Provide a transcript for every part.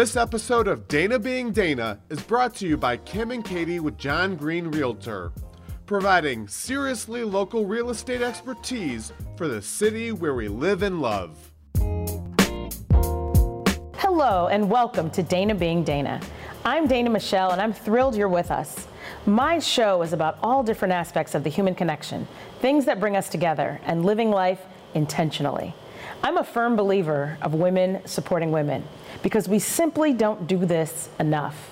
This episode of Dana Being Dana is brought to you by Kim and Katie with John Greene Realtor, providing seriously local real estate expertise for the city where we live and love. Hello, and welcome to Dana Being Dana. I'm Dana Michelle, and I'm thrilled you're with us. My show is about all different aspects of the human connection, things that bring us together, and living life intentionally. I'm a firm believer of women supporting women because we simply don't do this enough.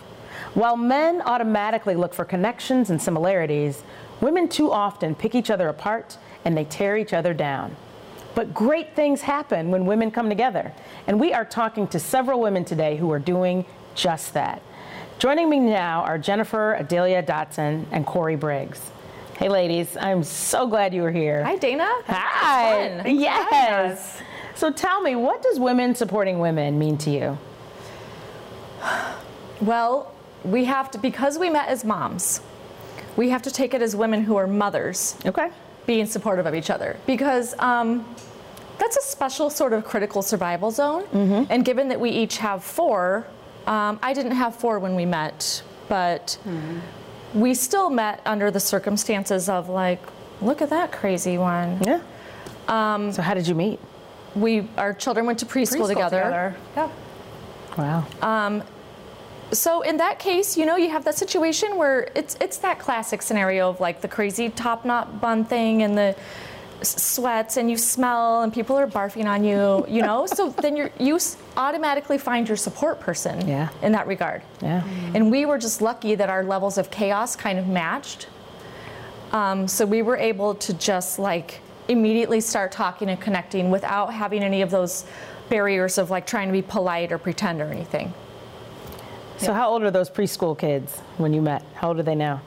While men automatically look for connections and similarities, women too often pick each other apart and they tear each other down. But great things happen when women come together, and we are talking to several women today who are doing just that. Joining me now are Jennifer Adelia Dotson and Corey Briggs. Hey, ladies, I'm so glad you were here. Hi, Dana. Hi. Yes. So tell me, what does women supporting women mean to you? Well, we have to, because we met as moms, we have to take it as women who are mothers Okay. being supportive of each other. Because um, that's a special sort of critical survival zone. And given that we each have four, um, I didn't have four when we met, but we still met under the circumstances of like, look at that crazy one. Yeah. Um, so how did you meet? We, our children went to preschool, together. Yeah. Wow. So in that case, you know, you have that situation where it's it's that classic scenario of like the crazy top knot bun thing and the s- sweats and you smell and people are barfing on you, you know. so then you're, you automatically find your support person Yeah. in that regard. yeah. And we were just lucky that our levels of chaos kind of matched. Um, so we were able to just like immediately start talking and connecting without having any of those barriers of like trying to be polite or pretend or anything. So how old are those preschool kids when you met? How old are they now?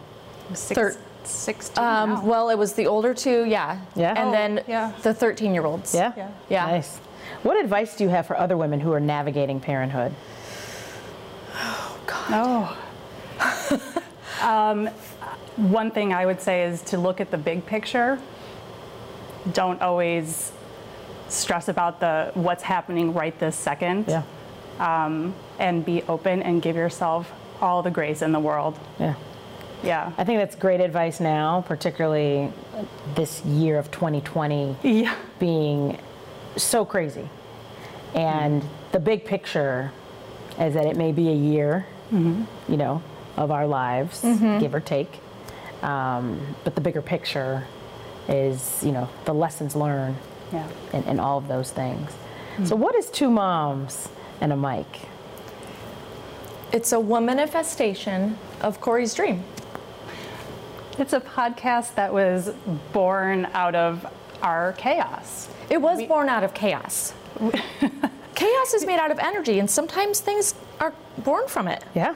Six, Thir- 16 Um, now. well, it was the older two, yeah. Yeah? And Oh, then yeah. the 13 year olds. Yeah. Yeah. Yeah. Nice. What advice do you have for other women who are navigating parenthood? Oh, God. Oh. um, one thing I would say is to look at the big picture. Don't always stress about the what's happening right this second. Yeah. Um, and be open and give yourself all the grace in the world. Yeah. Yeah. I think that's great advice now, particularly this year of 2020 Yeah. being so crazy. And the big picture is that it may be a year, you know, of our lives, give or take. Um, but the bigger picture is, you know, the lessons learned Yeah. and, and all of those things. So, what is two moms and a mic? It's a womanifestation of Corey's dream. It's a podcast that was born out of our chaos. It was born out of chaos. chaos is made out of energy, and sometimes things are born from it. Yeah.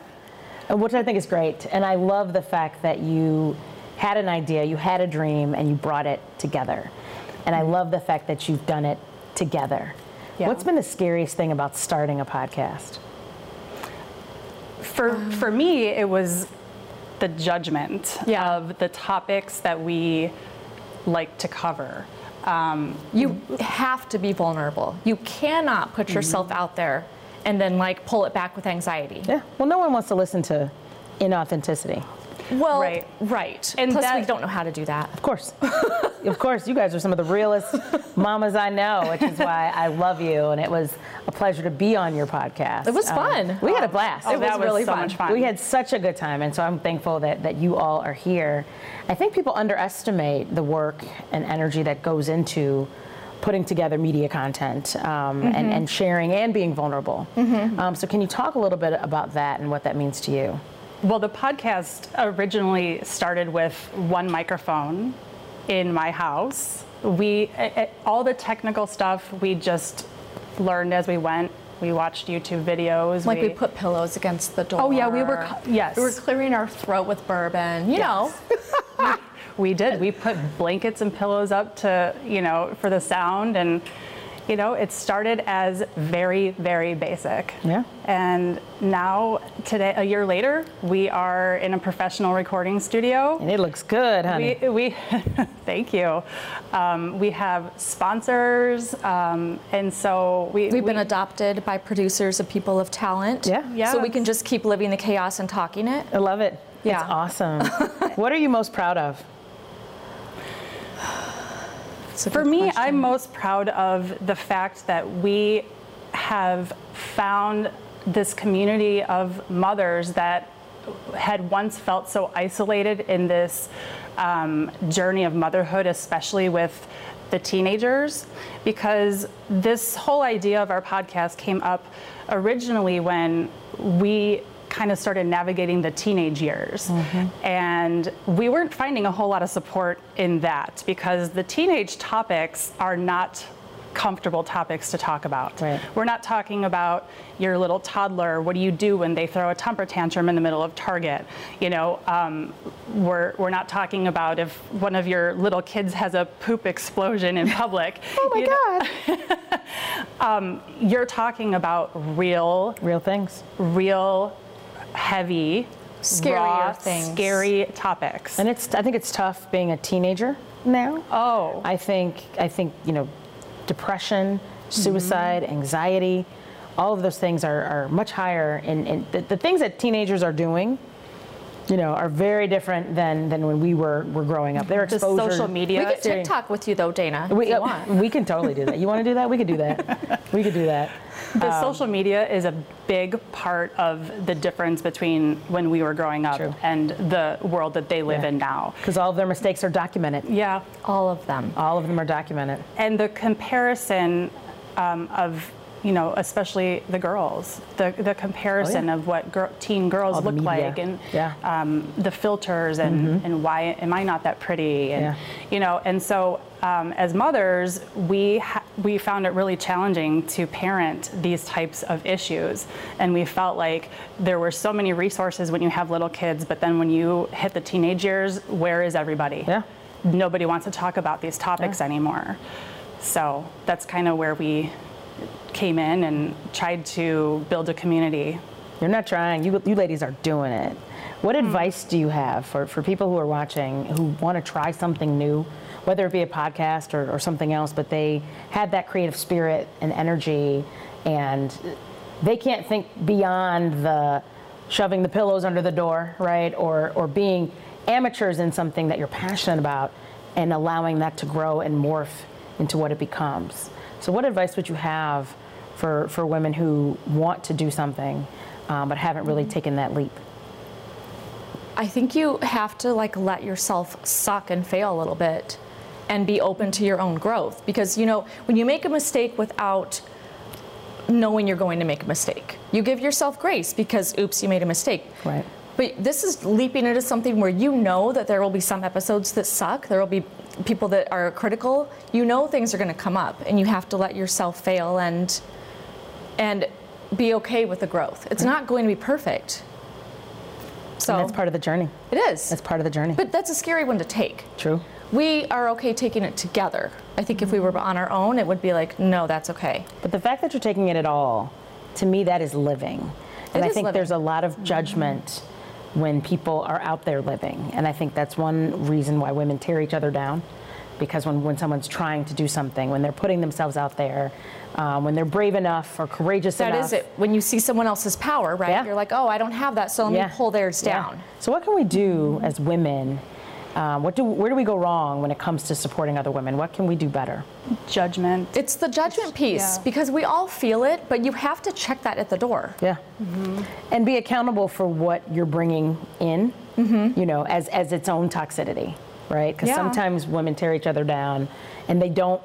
Uh, Which I think is great. And I love the fact that you had an idea, you had a dream, and you brought it together. And I love the fact that you've done it together. Yeah. What's been the scariest thing about starting a podcast? For for me, it was the judgment Yeah. of the topics that we like to cover. Um, You have to be vulnerable. You cannot put yourself out there and then like pull it back with anxiety. Yeah. Well, no one wants to listen to inauthenticity. Well, Right. right. And Plus, we don't know how to do that. Of course. of course, you guys are some of the realest mamas I know, which is why I love you. And it was a pleasure to be on your podcast. It was Um, fun. we had a blast. oh, It was that was really so fun. much fun. We had such a good time, and so I'm thankful that, that you all are here. I think people underestimate the work and energy that goes into putting together media content um, and, and sharing and being vulnerable. Um, so, can you talk a little bit about that and what that means to you? Well, the podcast originally started with one microphone in my house. We all the technical stuff we just learned as we went. We watched YouTube videos. Like we put pillows against the door. Oh, yeah, we were yes. We were clearing our throat with bourbon. You know, We did. We put blankets and pillows up to, you know, for the sound and you know, it started as very, very basic. Yeah. And now, today, a year later, we are in a professional recording studio. And it looks good, honey. We, we thank you. Um, we have sponsors, um, and so we, We've we, been adopted by producers of people of talent. Yeah. yeah. So we can just keep living the chaos and talking it. I love it. Yeah. It's awesome. what are you most proud of? For me, question. I'm most proud of the fact that we have found this community of mothers that had once felt so isolated in this um, journey of motherhood, especially with the teenagers, because this whole idea of our podcast came up originally when we kind of started navigating the teenage years. And we weren't finding a whole lot of support in that because the teenage topics are not comfortable topics to talk about. Right. We're not talking about your little toddler. What do you do when they throw a temper tantrum in the middle of Target? You know, um, we're, we're not talking about if one of your little kids has a poop explosion in public. Oh my You God. You're talking about real, Real things. real, heavy, Scarier raw, things. scary topics. And it's I think it's tough being a teenager now. Oh. I think I think, you know, depression, suicide, mm-hmm. anxiety, all of those things are, are much higher in, in the, the things that teenagers are doing, you know, are very different than, than when we were, were growing up. Their the exposure. social media. we could TikTok with you though, Dana. We, you uh, want. we can totally do that. You want to do that? We could do that. We could do that. The social media is a big part of the difference between when we were growing up True. and the world that they live Yeah. in now. Because all of their mistakes are documented. Yeah. All of them. All of them are documented. And the comparison um, of, you know, especially the girls, the, the comparison of what teen girls All look like and Yeah. um, the filters and, and why am I not that pretty? And, Yeah. you know, and so um, as mothers, we, ha- we found it really challenging to parent these types of issues. And we felt like there were so many resources when you have little kids, but then when you hit the teenage years, where is everybody? Yeah. Nobody wants to talk about these topics anymore. So that's kind of where we came in and tried to build a community. You're not trying. You, you ladies are doing it. What hmm. advice do you have for, for people who are watching who want to try something new, whether it be a podcast or, or something else, but they have that creative spirit and energy and they can't think beyond the shoving the pillows under the door, right? Or, or being amateurs in something that you're passionate about and allowing that to grow and morph into what it becomes. So, what advice would you have for, for women who want to do something um, but haven't really taken that leap? I think you have to like let yourself suck and fail a little bit and be open to your own growth because you know when you make a mistake without knowing you're going to make a mistake you give yourself grace because oops you made a mistake Right. but this is leaping into something where you know that there will be some episodes that suck there will be people that are critical you know things are going to come up and you have to let yourself fail and and be okay with the growth it's not going to be perfect so And that's part of the journey. it is. That's part of the journey. but that's a scary one to take. True. We are okay taking it together. I think if we were on our own, it would be like, no, that's okay. But the fact that you're taking it at all, to me, that is living. And It I think living. there's a lot of judgment when people are out there living. And I think that's one reason why women tear each other down. Because when, when someone's trying to do something, when they're putting themselves out there, um, when they're brave enough or courageous That enough. is it. When you see someone else's power, right? Yeah. You're like, oh, I don't have that, so let Yeah. me pull theirs Yeah. down. So what can we do as women? Um, what do, where do we go wrong when it comes to supporting other women? What can we do better? Judgment. It's the judgment piece yeah. because we all feel it, but you have to check that at the door. Yeah. And be accountable for what you're bringing in, mm-hmm. you know, as, as its own toxicity, right? Because Yeah. sometimes women tear each other down and they don't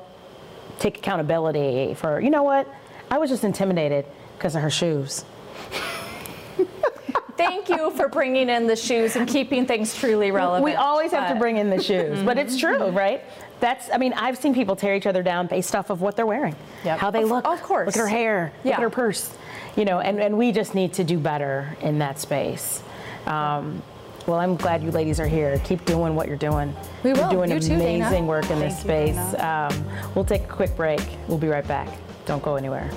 take accountability for, you know what, I was just intimidated because of her shoes. Thank you for bringing in the shoes and keeping things truly relevant. We always have to bring in the shoes, but it's true, right? That's, I mean, I've seen people tear each other down based off of what they're wearing, Yep. how they look. of course. Look at her hair, yeah. look at her purse, you know, and, and we just need to do better in that space. Um, Well, I'm glad you ladies are here. Keep doing what you're doing. We will. You're doing You too, amazing Dana. work in this Thank you, space. um, we'll take a quick break. We'll be right back. Don't go anywhere.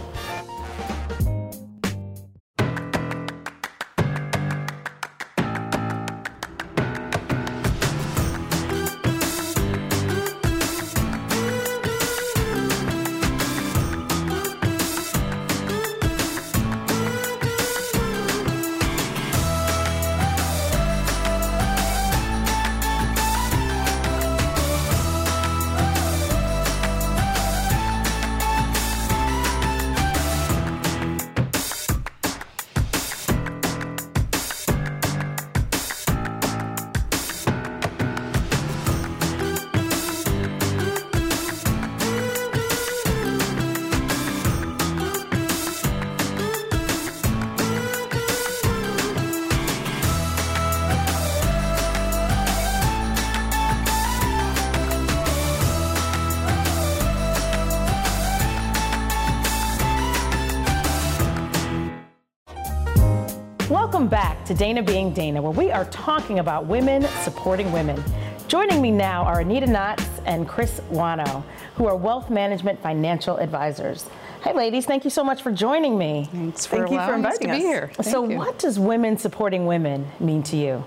To Dana Being Dana, where we are talking about women supporting women. Joining me now are Anita Knotts and Chris Wano, who are wealth management financial advisors. Hey, ladies, thank you so much for joining me. Thanks for Thank you for allowing us to be here. Thank so, you. what does women supporting women mean to you?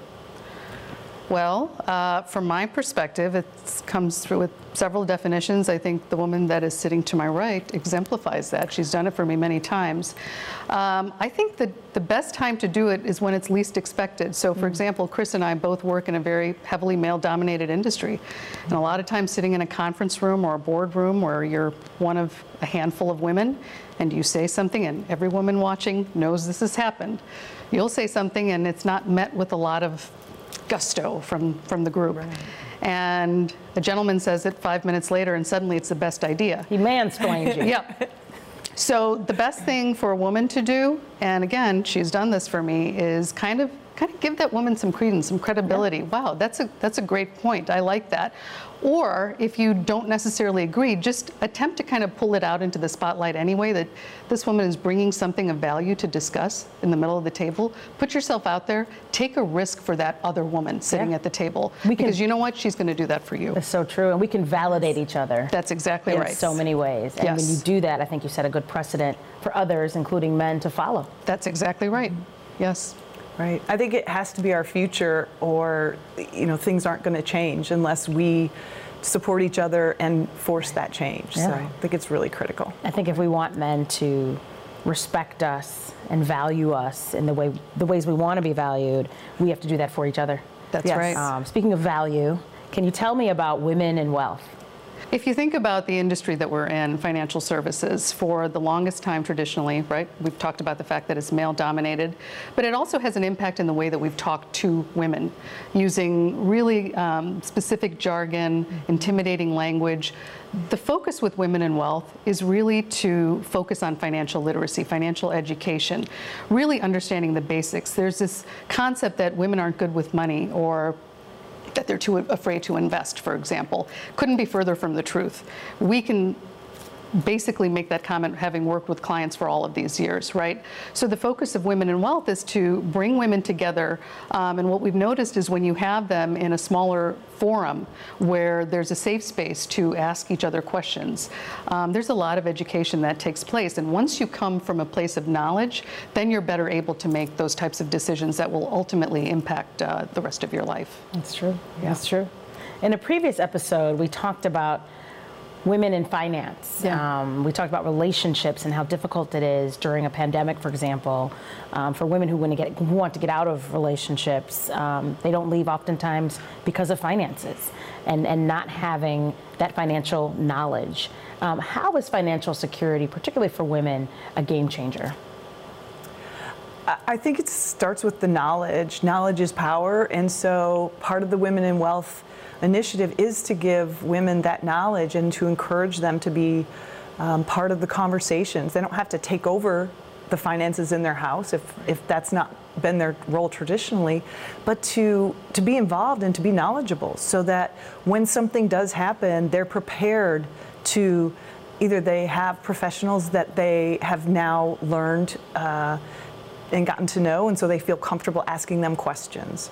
Well, uh, from my perspective, it comes through with several definitions. I think the woman that is sitting to my right exemplifies that. She's done it for me many times. Um, I think that the best time to do it is when it's least expected. So, for example, Chris and I both work in a very heavily male dominated industry. And a lot of times, sitting in a conference room or a boardroom where you're one of a handful of women and you say something, and every woman watching knows this has happened, you'll say something and it's not met with a lot of gusto from, from the group. And a gentleman says it five minutes later, and suddenly it's the best idea. He mansplained you. Yep. So the best thing for a woman to do, and again, she's done this for me, is kind of kind of give that woman some credence, some credibility. Wow, that's a that's a great point. I like that. Or if you don't necessarily agree, just attempt to kind of pull it out into the spotlight anyway. That this woman is bringing something of value to discuss in the middle of the table. Put yourself out there. Take a risk for that other woman sitting Yeah. at the table, We can- because you know what? She's going to do that for you. It's so true. And we can validate each other. That's exactly in right. so many ways. And when you do that, I think you set a good precedent for others, including men, to follow. That's exactly right. Yes. Right. I think it has to be our future, or you know, things aren't going to change unless we support each other and force that change. So Yeah. I think it's really critical. I think if we want men to respect us and value us in the way the ways we want to be valued, we have to do that for each other. That's Yes. right. Um, speaking of value, can you tell me about women and wealth? If you think about the industry that we're in, financial services, for the longest time traditionally, right? We've talked about the fact that it's male dominated, but it also has an impact in the way that we've talked to women using really um, specific jargon, intimidating language. The focus with women in wealth is really to focus on financial literacy, financial education, really understanding the basics. There's this concept that women aren't good with money or that they're too afraid to invest, for example. Couldn't be further from the truth. We can basically make that comment having worked with clients for all of these years, right? So the focus of Women in Wealth is to bring women together. Um, and what we've noticed is when you have them in a smaller forum where there's a safe space to ask each other questions, um, there's a lot of education that takes place. And once you come from a place of knowledge, then you're better able to make those types of decisions that will ultimately impact uh, the rest of your life. That's true. That's true. In a previous episode, we talked about women in finance. Yeah. Um, we talked about relationships and how difficult it is during a pandemic, for example, um, for women who want to get who want to get out of relationships. Um, they don't leave oftentimes because of finances and and not having that financial knowledge. Um, how is financial security, particularly for women, a game changer? I think it starts with the knowledge. Knowledge is power, and so part of the Women in Wealth initiative is to give women that knowledge and to encourage them to be um, part of the conversations. They don't have to take over the finances in their house if, if that's not been their role traditionally, but to to be involved and to be knowledgeable so that when something does happen, they're prepared to either they have professionals that they have now learned uh, and gotten to know, and so they feel comfortable asking them questions.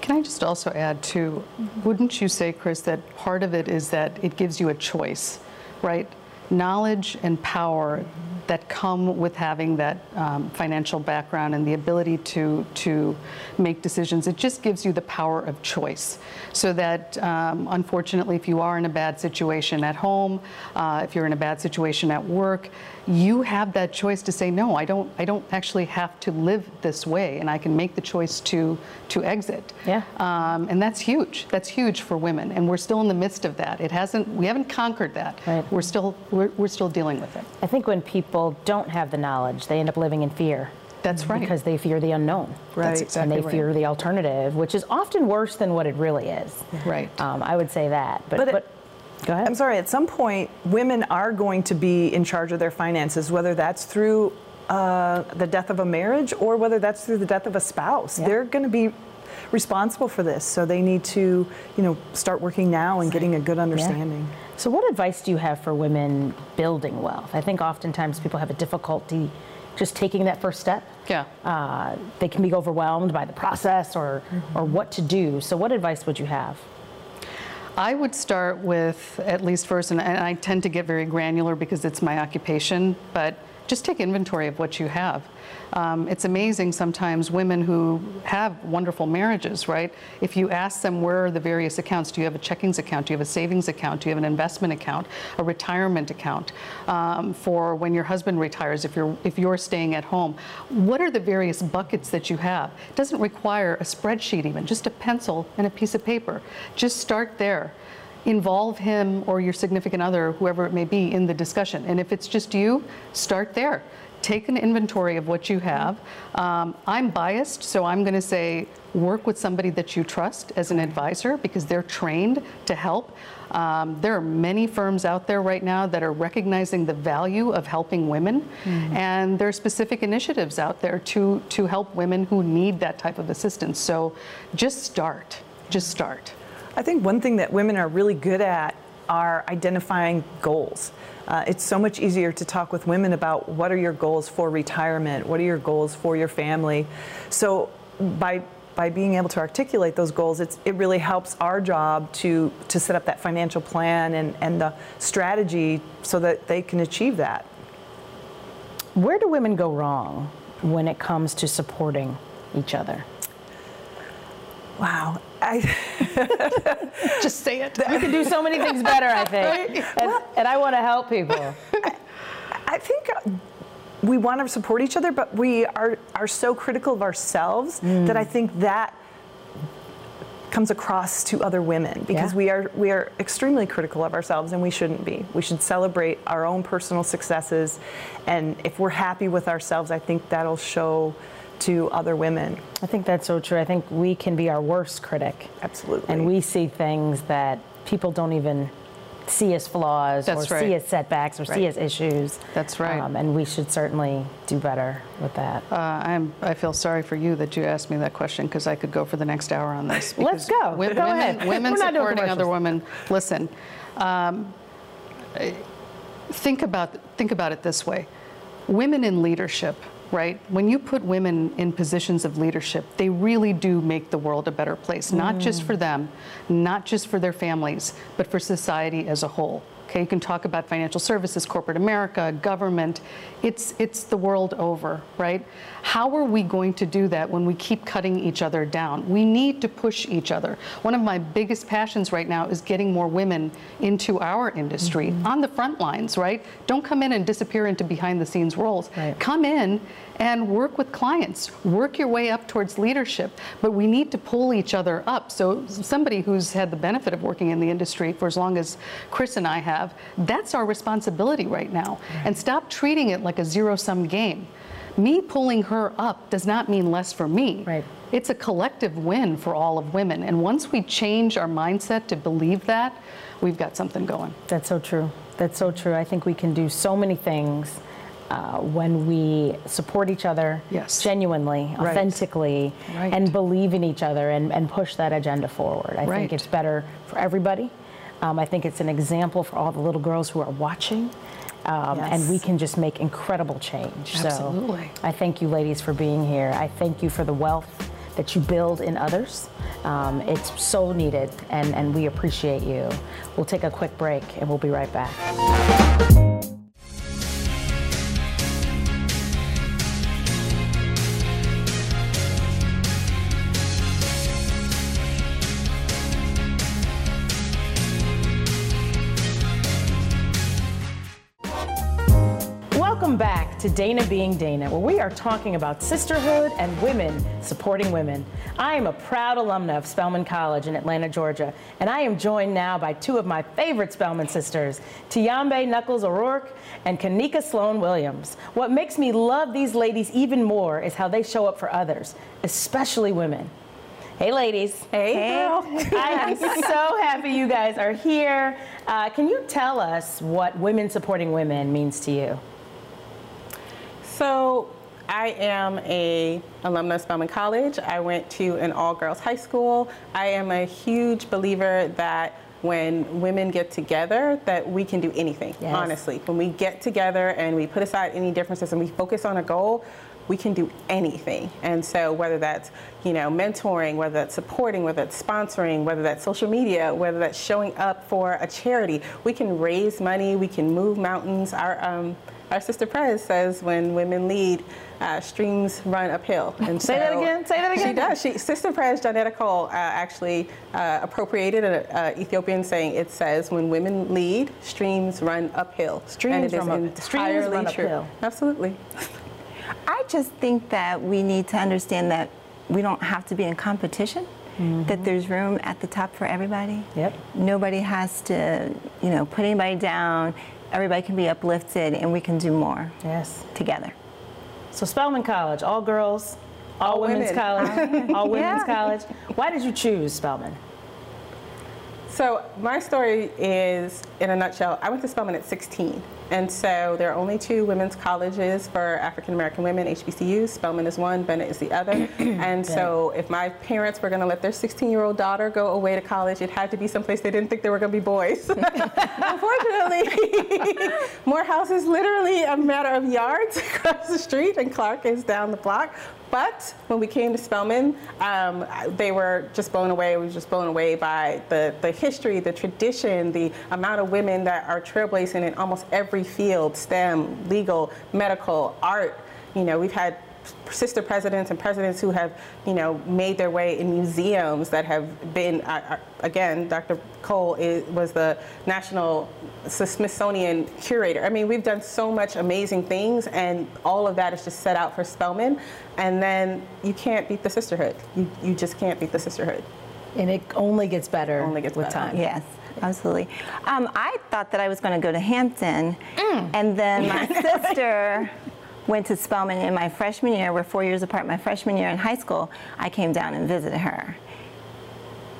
Can I just also add too, wouldn't you say, Chris, that part of it is that it gives you a choice, right? Knowledge and power that come with having that um, financial background and the ability to to make decisions. It just gives you the power of choice, so that um, unfortunately, if you are in a bad situation at home, uh, if you're in a bad situation at work, you have that choice to say no. I don't. I don't actually have to live this way, and I can make the choice to to exit. Yeah. Um, and that's huge. That's huge for women, and we're still in the midst of that. It hasn't. We haven't conquered that. Right. We're still. We're, we're still dealing with it. I think when people don't have the knowledge, they end up living in fear. That's right. Because they fear the unknown. Right. That's exactly and they right. fear the alternative, which is often worse than what it really is. Right. Um, I would say that. But, But but, it- go ahead. I'm sorry, at some point, women are going to be in charge of their finances, whether that's through uh, the death of a marriage or whether that's through the death of a spouse. Yeah. They're going to be responsible for this, so they need to, you know, start working now and getting a good understanding. So, what advice do you have for women building wealth? I think oftentimes people have a difficulty just taking that first step. Yeah. Uh, they can be overwhelmed by the process or, or what to do. So, what advice would you have? I would start with, at least first, and and I tend to get very granular because it's my occupation, but just take inventory of what you have. Um, it's amazing sometimes women who have wonderful marriages, right? If you ask them where are the various accounts, do you have a checkings account? Do you have a savings account? Do you have an investment account? A retirement account um, for when your husband retires? If you're if you're staying at home, what are the various buckets that you have? It doesn't require a spreadsheet even, just a pencil and a piece of paper. Just start there involve him or your significant other, whoever it may be, in the discussion. And if it's just you, start there. Take an inventory of what you have. Um, I'm biased, so I'm going to say work with somebody that you trust as an advisor because they're trained to help. Um, there are many firms out there right now that are recognizing the value of helping women, and there are specific initiatives out there to, to help women who need that type of assistance. So just start. Just start. I think one thing that women are really good at are identifying goals. Uh, it's so much easier to talk with women about what are your goals for retirement, what are your goals for your family. So by by being able to articulate those goals, it's, it really helps our job to to set up that financial plan and, and the strategy so that they can achieve that. Where do women go wrong when it comes to supporting each other? Wow. I, Just say it. We can do so many things better, I think. And, and I want to help people. I think uh, we want to support each other, but we are, are so critical of ourselves that I think that comes across to other women because Yeah. we are we are extremely critical of ourselves and we shouldn't be. We should celebrate our own personal successes and if we're happy with ourselves, I think that'll show to other women. I think that's so true. I think we can be our worst critic. Absolutely. And we see things that people don't even see as flaws or That's see as setbacks or see as issues. Um, That's right. and we should certainly do better with that. Uh, I'm, I feel sorry for you that you asked me that question because I could go for the next hour on this. Let's go. wo- Go women, ahead. women supporting other women. Listen, um, think about think about it this way: women in leadership, right? When you put women in positions of leadership, they really do make the world a better place, not just mm. for them, not just for their families, but for society as a whole. Okay, you can talk about financial services, corporate America, government. It's it's the world over, right? How are we going to do that when we keep cutting each other down? We need to push each other. One of my biggest passions right now is getting more women into our industry mm-hmm. on the front lines, right? Don't come in and disappear into behind the scenes roles. Right. Come in and work with clients. Work your way up towards leadership. But we need to pull each other up. So somebody who's had the benefit of working in the industry for as long as Chris and I have, that's our responsibility right now. And stop treating it like a zero-sum game. Me pulling her up does not mean less for me. Right. It's a collective win for all of women. And once we change our mindset to believe that, we've got something going. That's so true. That's so true. I think we can do so many things uh, when we support each other Yes. genuinely, Right. authentically, Right. and believe in each other and, and push that agenda forward. I Right. think it's better for everybody. Um, I think it's an example for all the little girls who are watching. Um, And we can just make incredible change. Absolutely. So I thank you, ladies, for being here. I thank you for the wealth that you build in others. Um, it's so needed, and, and we appreciate you. We'll take a quick break, and we'll be right back. Welcome back to Dana Being Dana, where we are talking about sisterhood and women supporting women. I am a proud alumna of Spelman College in Atlanta, Georgia, and I am joined now by two of my favorite Spelman sisters, Tiyambe Knuckles O'Rourke and Kanika Sloan Williams. What makes me love these ladies even more is how they show up for others, especially women. Hey, ladies. Hey, girl. I am so happy you guys are here. Uh, can you tell us what women supporting women means to you? So I am a alumna of Spelman College. I went to an all-girls high school. I am a huge believer that when women get together that we can do anything Yes. honestly when we get together and we put aside any differences and we focus on a goal we can do anything and so whether that's you know mentoring whether that's supporting whether that's sponsoring whether that's social media whether that's showing up for a charity we can raise money we can move mountains our um, our sister Prez says when women lead, uh, streams run uphill. And Say that again, say that again. She does. She, sister Prez, Johnnetta Cole, uh, actually uh, appropriated an uh, Ethiopian saying. It says when women lead, streams run uphill. Streams and it is run up- streams entirely run true. uphill. Absolutely. I just think that we need to understand that we don't have to be in competition. That mm-hmm. there's room at the top for everybody. Yep. Nobody has to, you know, put anybody down. Everybody can be uplifted, and we can do more Yes. together. So Spelman College, all girls, all, All women's women. college, all women's Yeah. college. Why did you choose Spelman? So my story is, in a nutshell, I went to Spelman at 16. And so there are only two women's colleges for African American women, HBCUs. Spelman is one, Bennett is the other. and so if my parents were going to let their 16-year-old daughter go away to college, it had to be someplace they didn't think there were going to be boys. Unfortunately, Morehouse is literally a matter of yards across the street, and Clark is down the block. But when we came to Spelman, um, they were just blown away. We were just blown away by the, the history, the tradition, the amount of women that are trailblazing in almost every field STEM, legal, medical, art. You know, we've had sister presidents and presidents who have, you know, made their way in museums that have been, uh, uh, again, Dr. Cole is, was the National Smithsonian curator. I mean, we've done so much amazing things, and all of that is just set out for Spelman. And then you can't beat the sisterhood. You, you just can't beat the sisterhood. And it only gets better Only gets with better. time. Yes, absolutely. Um, I thought that I was going to go to Hampton, and then my sister went to Spelman in my freshman year. We're four years apart. My freshman year in high school, I came down and visited her.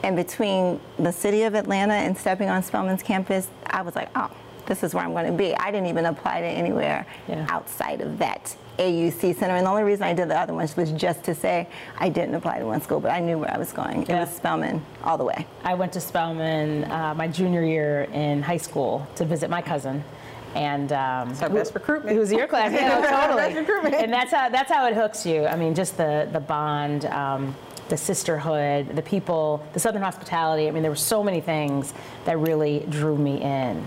And between the city of Atlanta and stepping on Spelman's campus, I was like, oh, this is where I'm going to be. I didn't even apply to anywhere Yeah. outside of that AUC center. And the only reason I did the other ones was just to say I didn't apply to one school, but I knew where I was going. It was Spelman all the way. I went to Spelman uh, my junior year in high school to visit my cousin. And um, our best recruitment. It was your class, yeah, totally. Recruitment. And that's how that's how it hooks you. I mean, just the the bond, um, the sisterhood, the people, the Southern hospitality. I mean, there were so many things that really drew me in.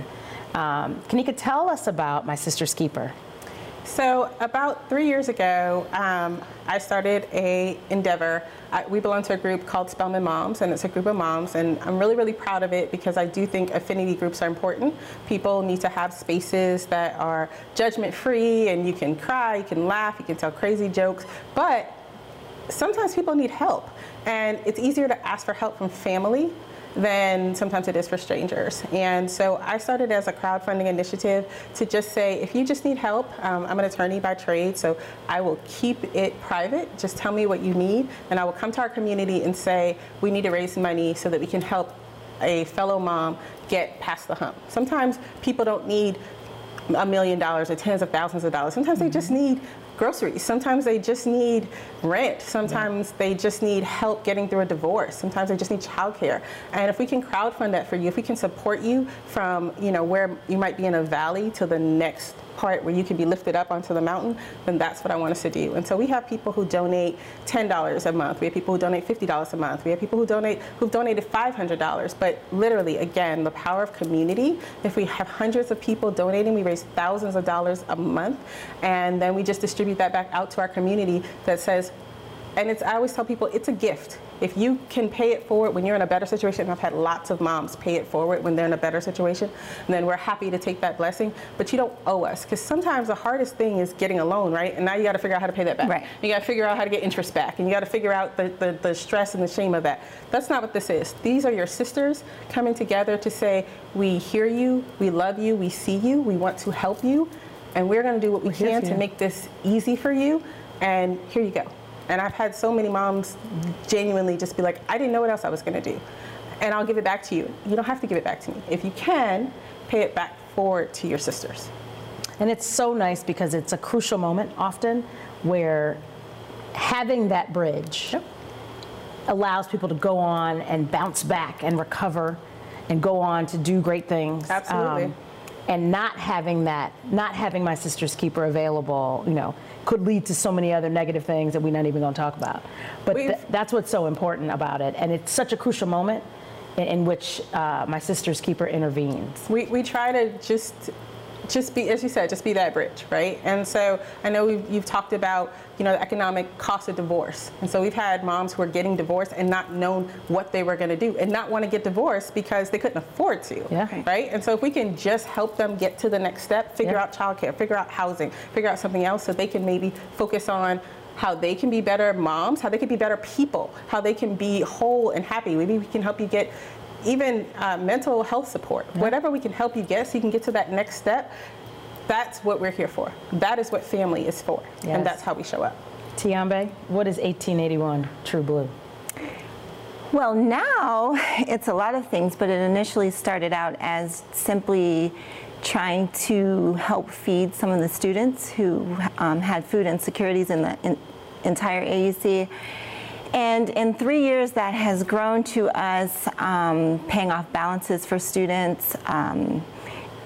Um, Kanika, tell us about my sister's keeper. So about three years ago, um, I started a endeavor. I, we belong to a group called Spelman Moms, and it's a group of moms, and I'm really, really proud of it because I do think affinity groups are important. People need to have spaces that are judgment-free, and you can cry, you can laugh, you can tell crazy jokes, but sometimes people need help, and it's easier to ask for help from family than sometimes it is for strangers. And so I started as a crowdfunding initiative to just say, if you just need help, um, I'm an attorney by trade, so I will keep it private. Just tell me what you need, and I will come to our community and say, we need to raise money so that we can help a fellow mom get past the hump. Sometimes people don't need a million dollars or tens of thousands of dollars. Sometimes they just need groceries. Sometimes they just need rent. Sometimes they just need help getting through a divorce. Sometimes they just need childcare. And if we can crowdfund that for you, if we can support you from you know where you might be in a valley to the next part where you can be lifted up onto the mountain, then that's what I want us to do. And so we have people who donate $10 a month. We have people who donate $50 a month. We have people who donate who've donated $500. But literally, again, the power of community. If we have hundreds of people donating, we raise thousands of dollars a month, and then we just distribute that back out to our community that says, and it's I always tell people it's a gift. If you can pay it forward when you're in a better situation, I've had lots of moms pay it forward when they're in a better situation, then we're happy to take that blessing. But you don't owe us because sometimes the hardest thing is getting a loan, right? And now you got to figure out how to pay that back. Right. You got to figure out how to get interest back, and you got to figure out the, the, the stress and the shame of that. That's not what this is. These are your sisters coming together to say, we hear you, we love you, we see you, we want to help you, and we're going to do what we can to make this easy for you. And here you go. And I've had so many moms genuinely just be like, I didn't know what else I was going to do. And I'll give it back to you. You don't have to give it back to me. If you can, pay it back forward to your sisters. And it's so nice because it's a crucial moment often where having that bridge allows people to go on and bounce back and recover and go on to do great things. Um, Absolutely. And not having that, not having my sister's keeper available, you know, could lead to so many other negative things that we're not even going to talk about. But th- that's what's so important about it. And it's such a crucial moment in, in which uh, my sister's keeper intervenes. We, we try to just just be, as you said, just be that bridge, right? And so I know we've, you've talked about, you know, the economic cost of divorce. And so we've had moms who are getting divorced and not known what they were going to do and not want to get divorced because they couldn't afford to, Yeah. Right? And so if we can just help them get to the next step, figure Yeah. out childcare, figure out housing, figure out something else so they can maybe focus on how they can be better moms, how they can be better people, how they can be whole and happy. Maybe we can help you get even uh, mental health support, whatever we can help you get so you can get to that next step. That's what we're here for. That is what family is for. Yes. And that's how we show up. Tiambe, what is 1881 True Blue? Well, now it's a lot of things, but it initially started out as simply trying to help feed some of the students who um, had food insecurities in the in, entire AUC. And in three years, that has grown to us um, paying off balances for students. Um,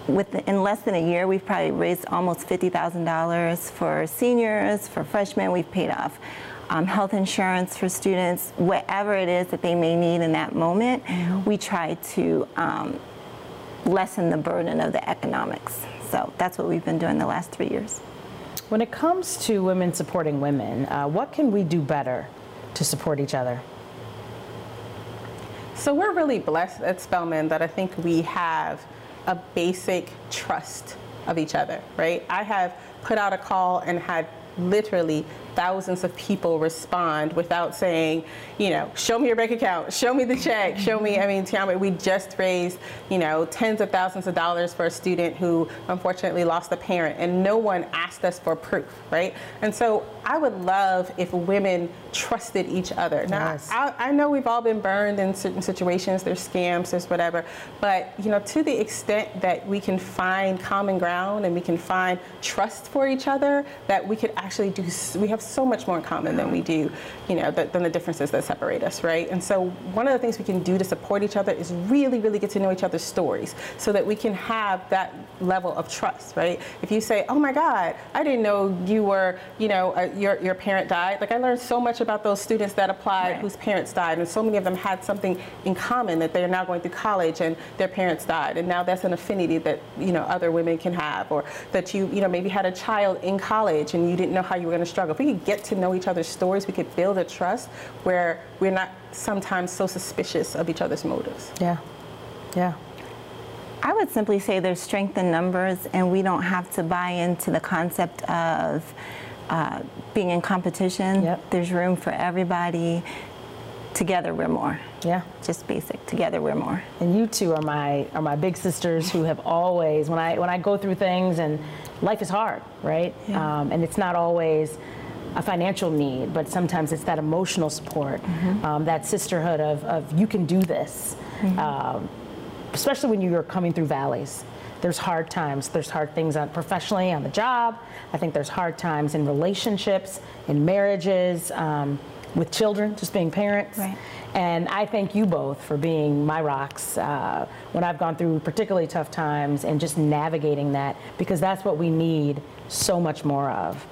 with, in less than a year, we've probably raised almost $50,000 for seniors, for freshmen. We've paid off um, health insurance for students, whatever it is that they may need in that moment. We try to um, lessen the burden of the economics. So that's what we've been doing the last three years. When it comes to women supporting women, uh, what can we do better to support each other? So we're really blessed at Spelman that I think we have a basic trust of each other, right? I have put out a call and had literally thousands of people respond without saying, you know, show me your bank account, show me the check, show me. I mean, Tiama, we just raised, you know, tens of thousands of dollars for a student who unfortunately lost a parent, and no one asked us for proof, right? And so I would love if women trusted each other. Now, Yes. I, I know we've all been burned in certain situations. There's scams, there's whatever. But you know, to the extent that we can find common ground and we can find trust for each other, that we could actually do. We have so much more in common than we do, you know, th- than the differences that separate us, right? And so one of the things we can do to support each other is really, really get to know each other's stories, so that we can have that level of trust, right? If you say, "Oh my God, I didn't know you were, you know, uh, your your parent died," like I learned so much about those students that applied Right. whose parents died, and so many of them had something in common that they are now going through college and their parents died, and now that's an affinity that you know other women can have, or that you you know maybe had a child in college and you didn't know how you were going to struggle. If we could get to know each other's stories, we could build a trust where we're not sometimes so suspicious of each other's motives. Yeah, yeah. I would simply say there's strength in numbers, and we don't have to buy into the concept of uh, being in competition. Yep. There's room for everybody. Together, we're more. Yeah. Just basic. Together, we're more. And you two are my are my big sisters who have always when I when I go through things and life is hard, right? Um, and it's not always a financial need, but sometimes it's that emotional support, um, that sisterhood of, of you can do this, um, especially when you're coming through valleys. There's hard times. There's hard things on professionally on the job. I think there's hard times in relationships, in marriages. Um, with children, just being parents. Right. And I thank you both for being my rocks uh, when I've gone through particularly tough times and just navigating that because that's what we need so much more of.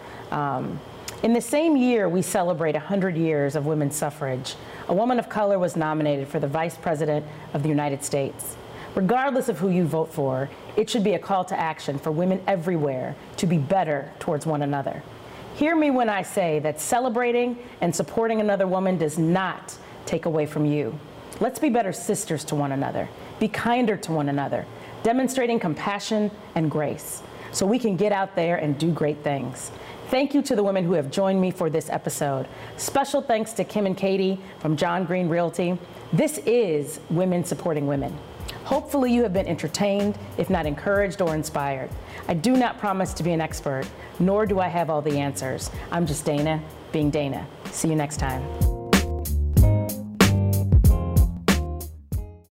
In the same year, we celebrate 100 years of women's suffrage. A woman of color was nominated for the Vice President of the United States. Regardless of who you vote for, it should be a call to action for women everywhere to be better towards one another. Hear me when I say that celebrating and supporting another woman does not take away from you. Let's be better sisters to one another, be kinder to one another, demonstrating compassion and grace so we can get out there and do great things. Thank you to the women who have joined me for this episode. Special thanks to Kim and Katie from John Greene Realty. This is Women Supporting Women. Hopefully, you have been entertained, if not encouraged or inspired. I do not promise to be an expert, nor do I have all the answers. I'm just Dana, being Dana. See you next time.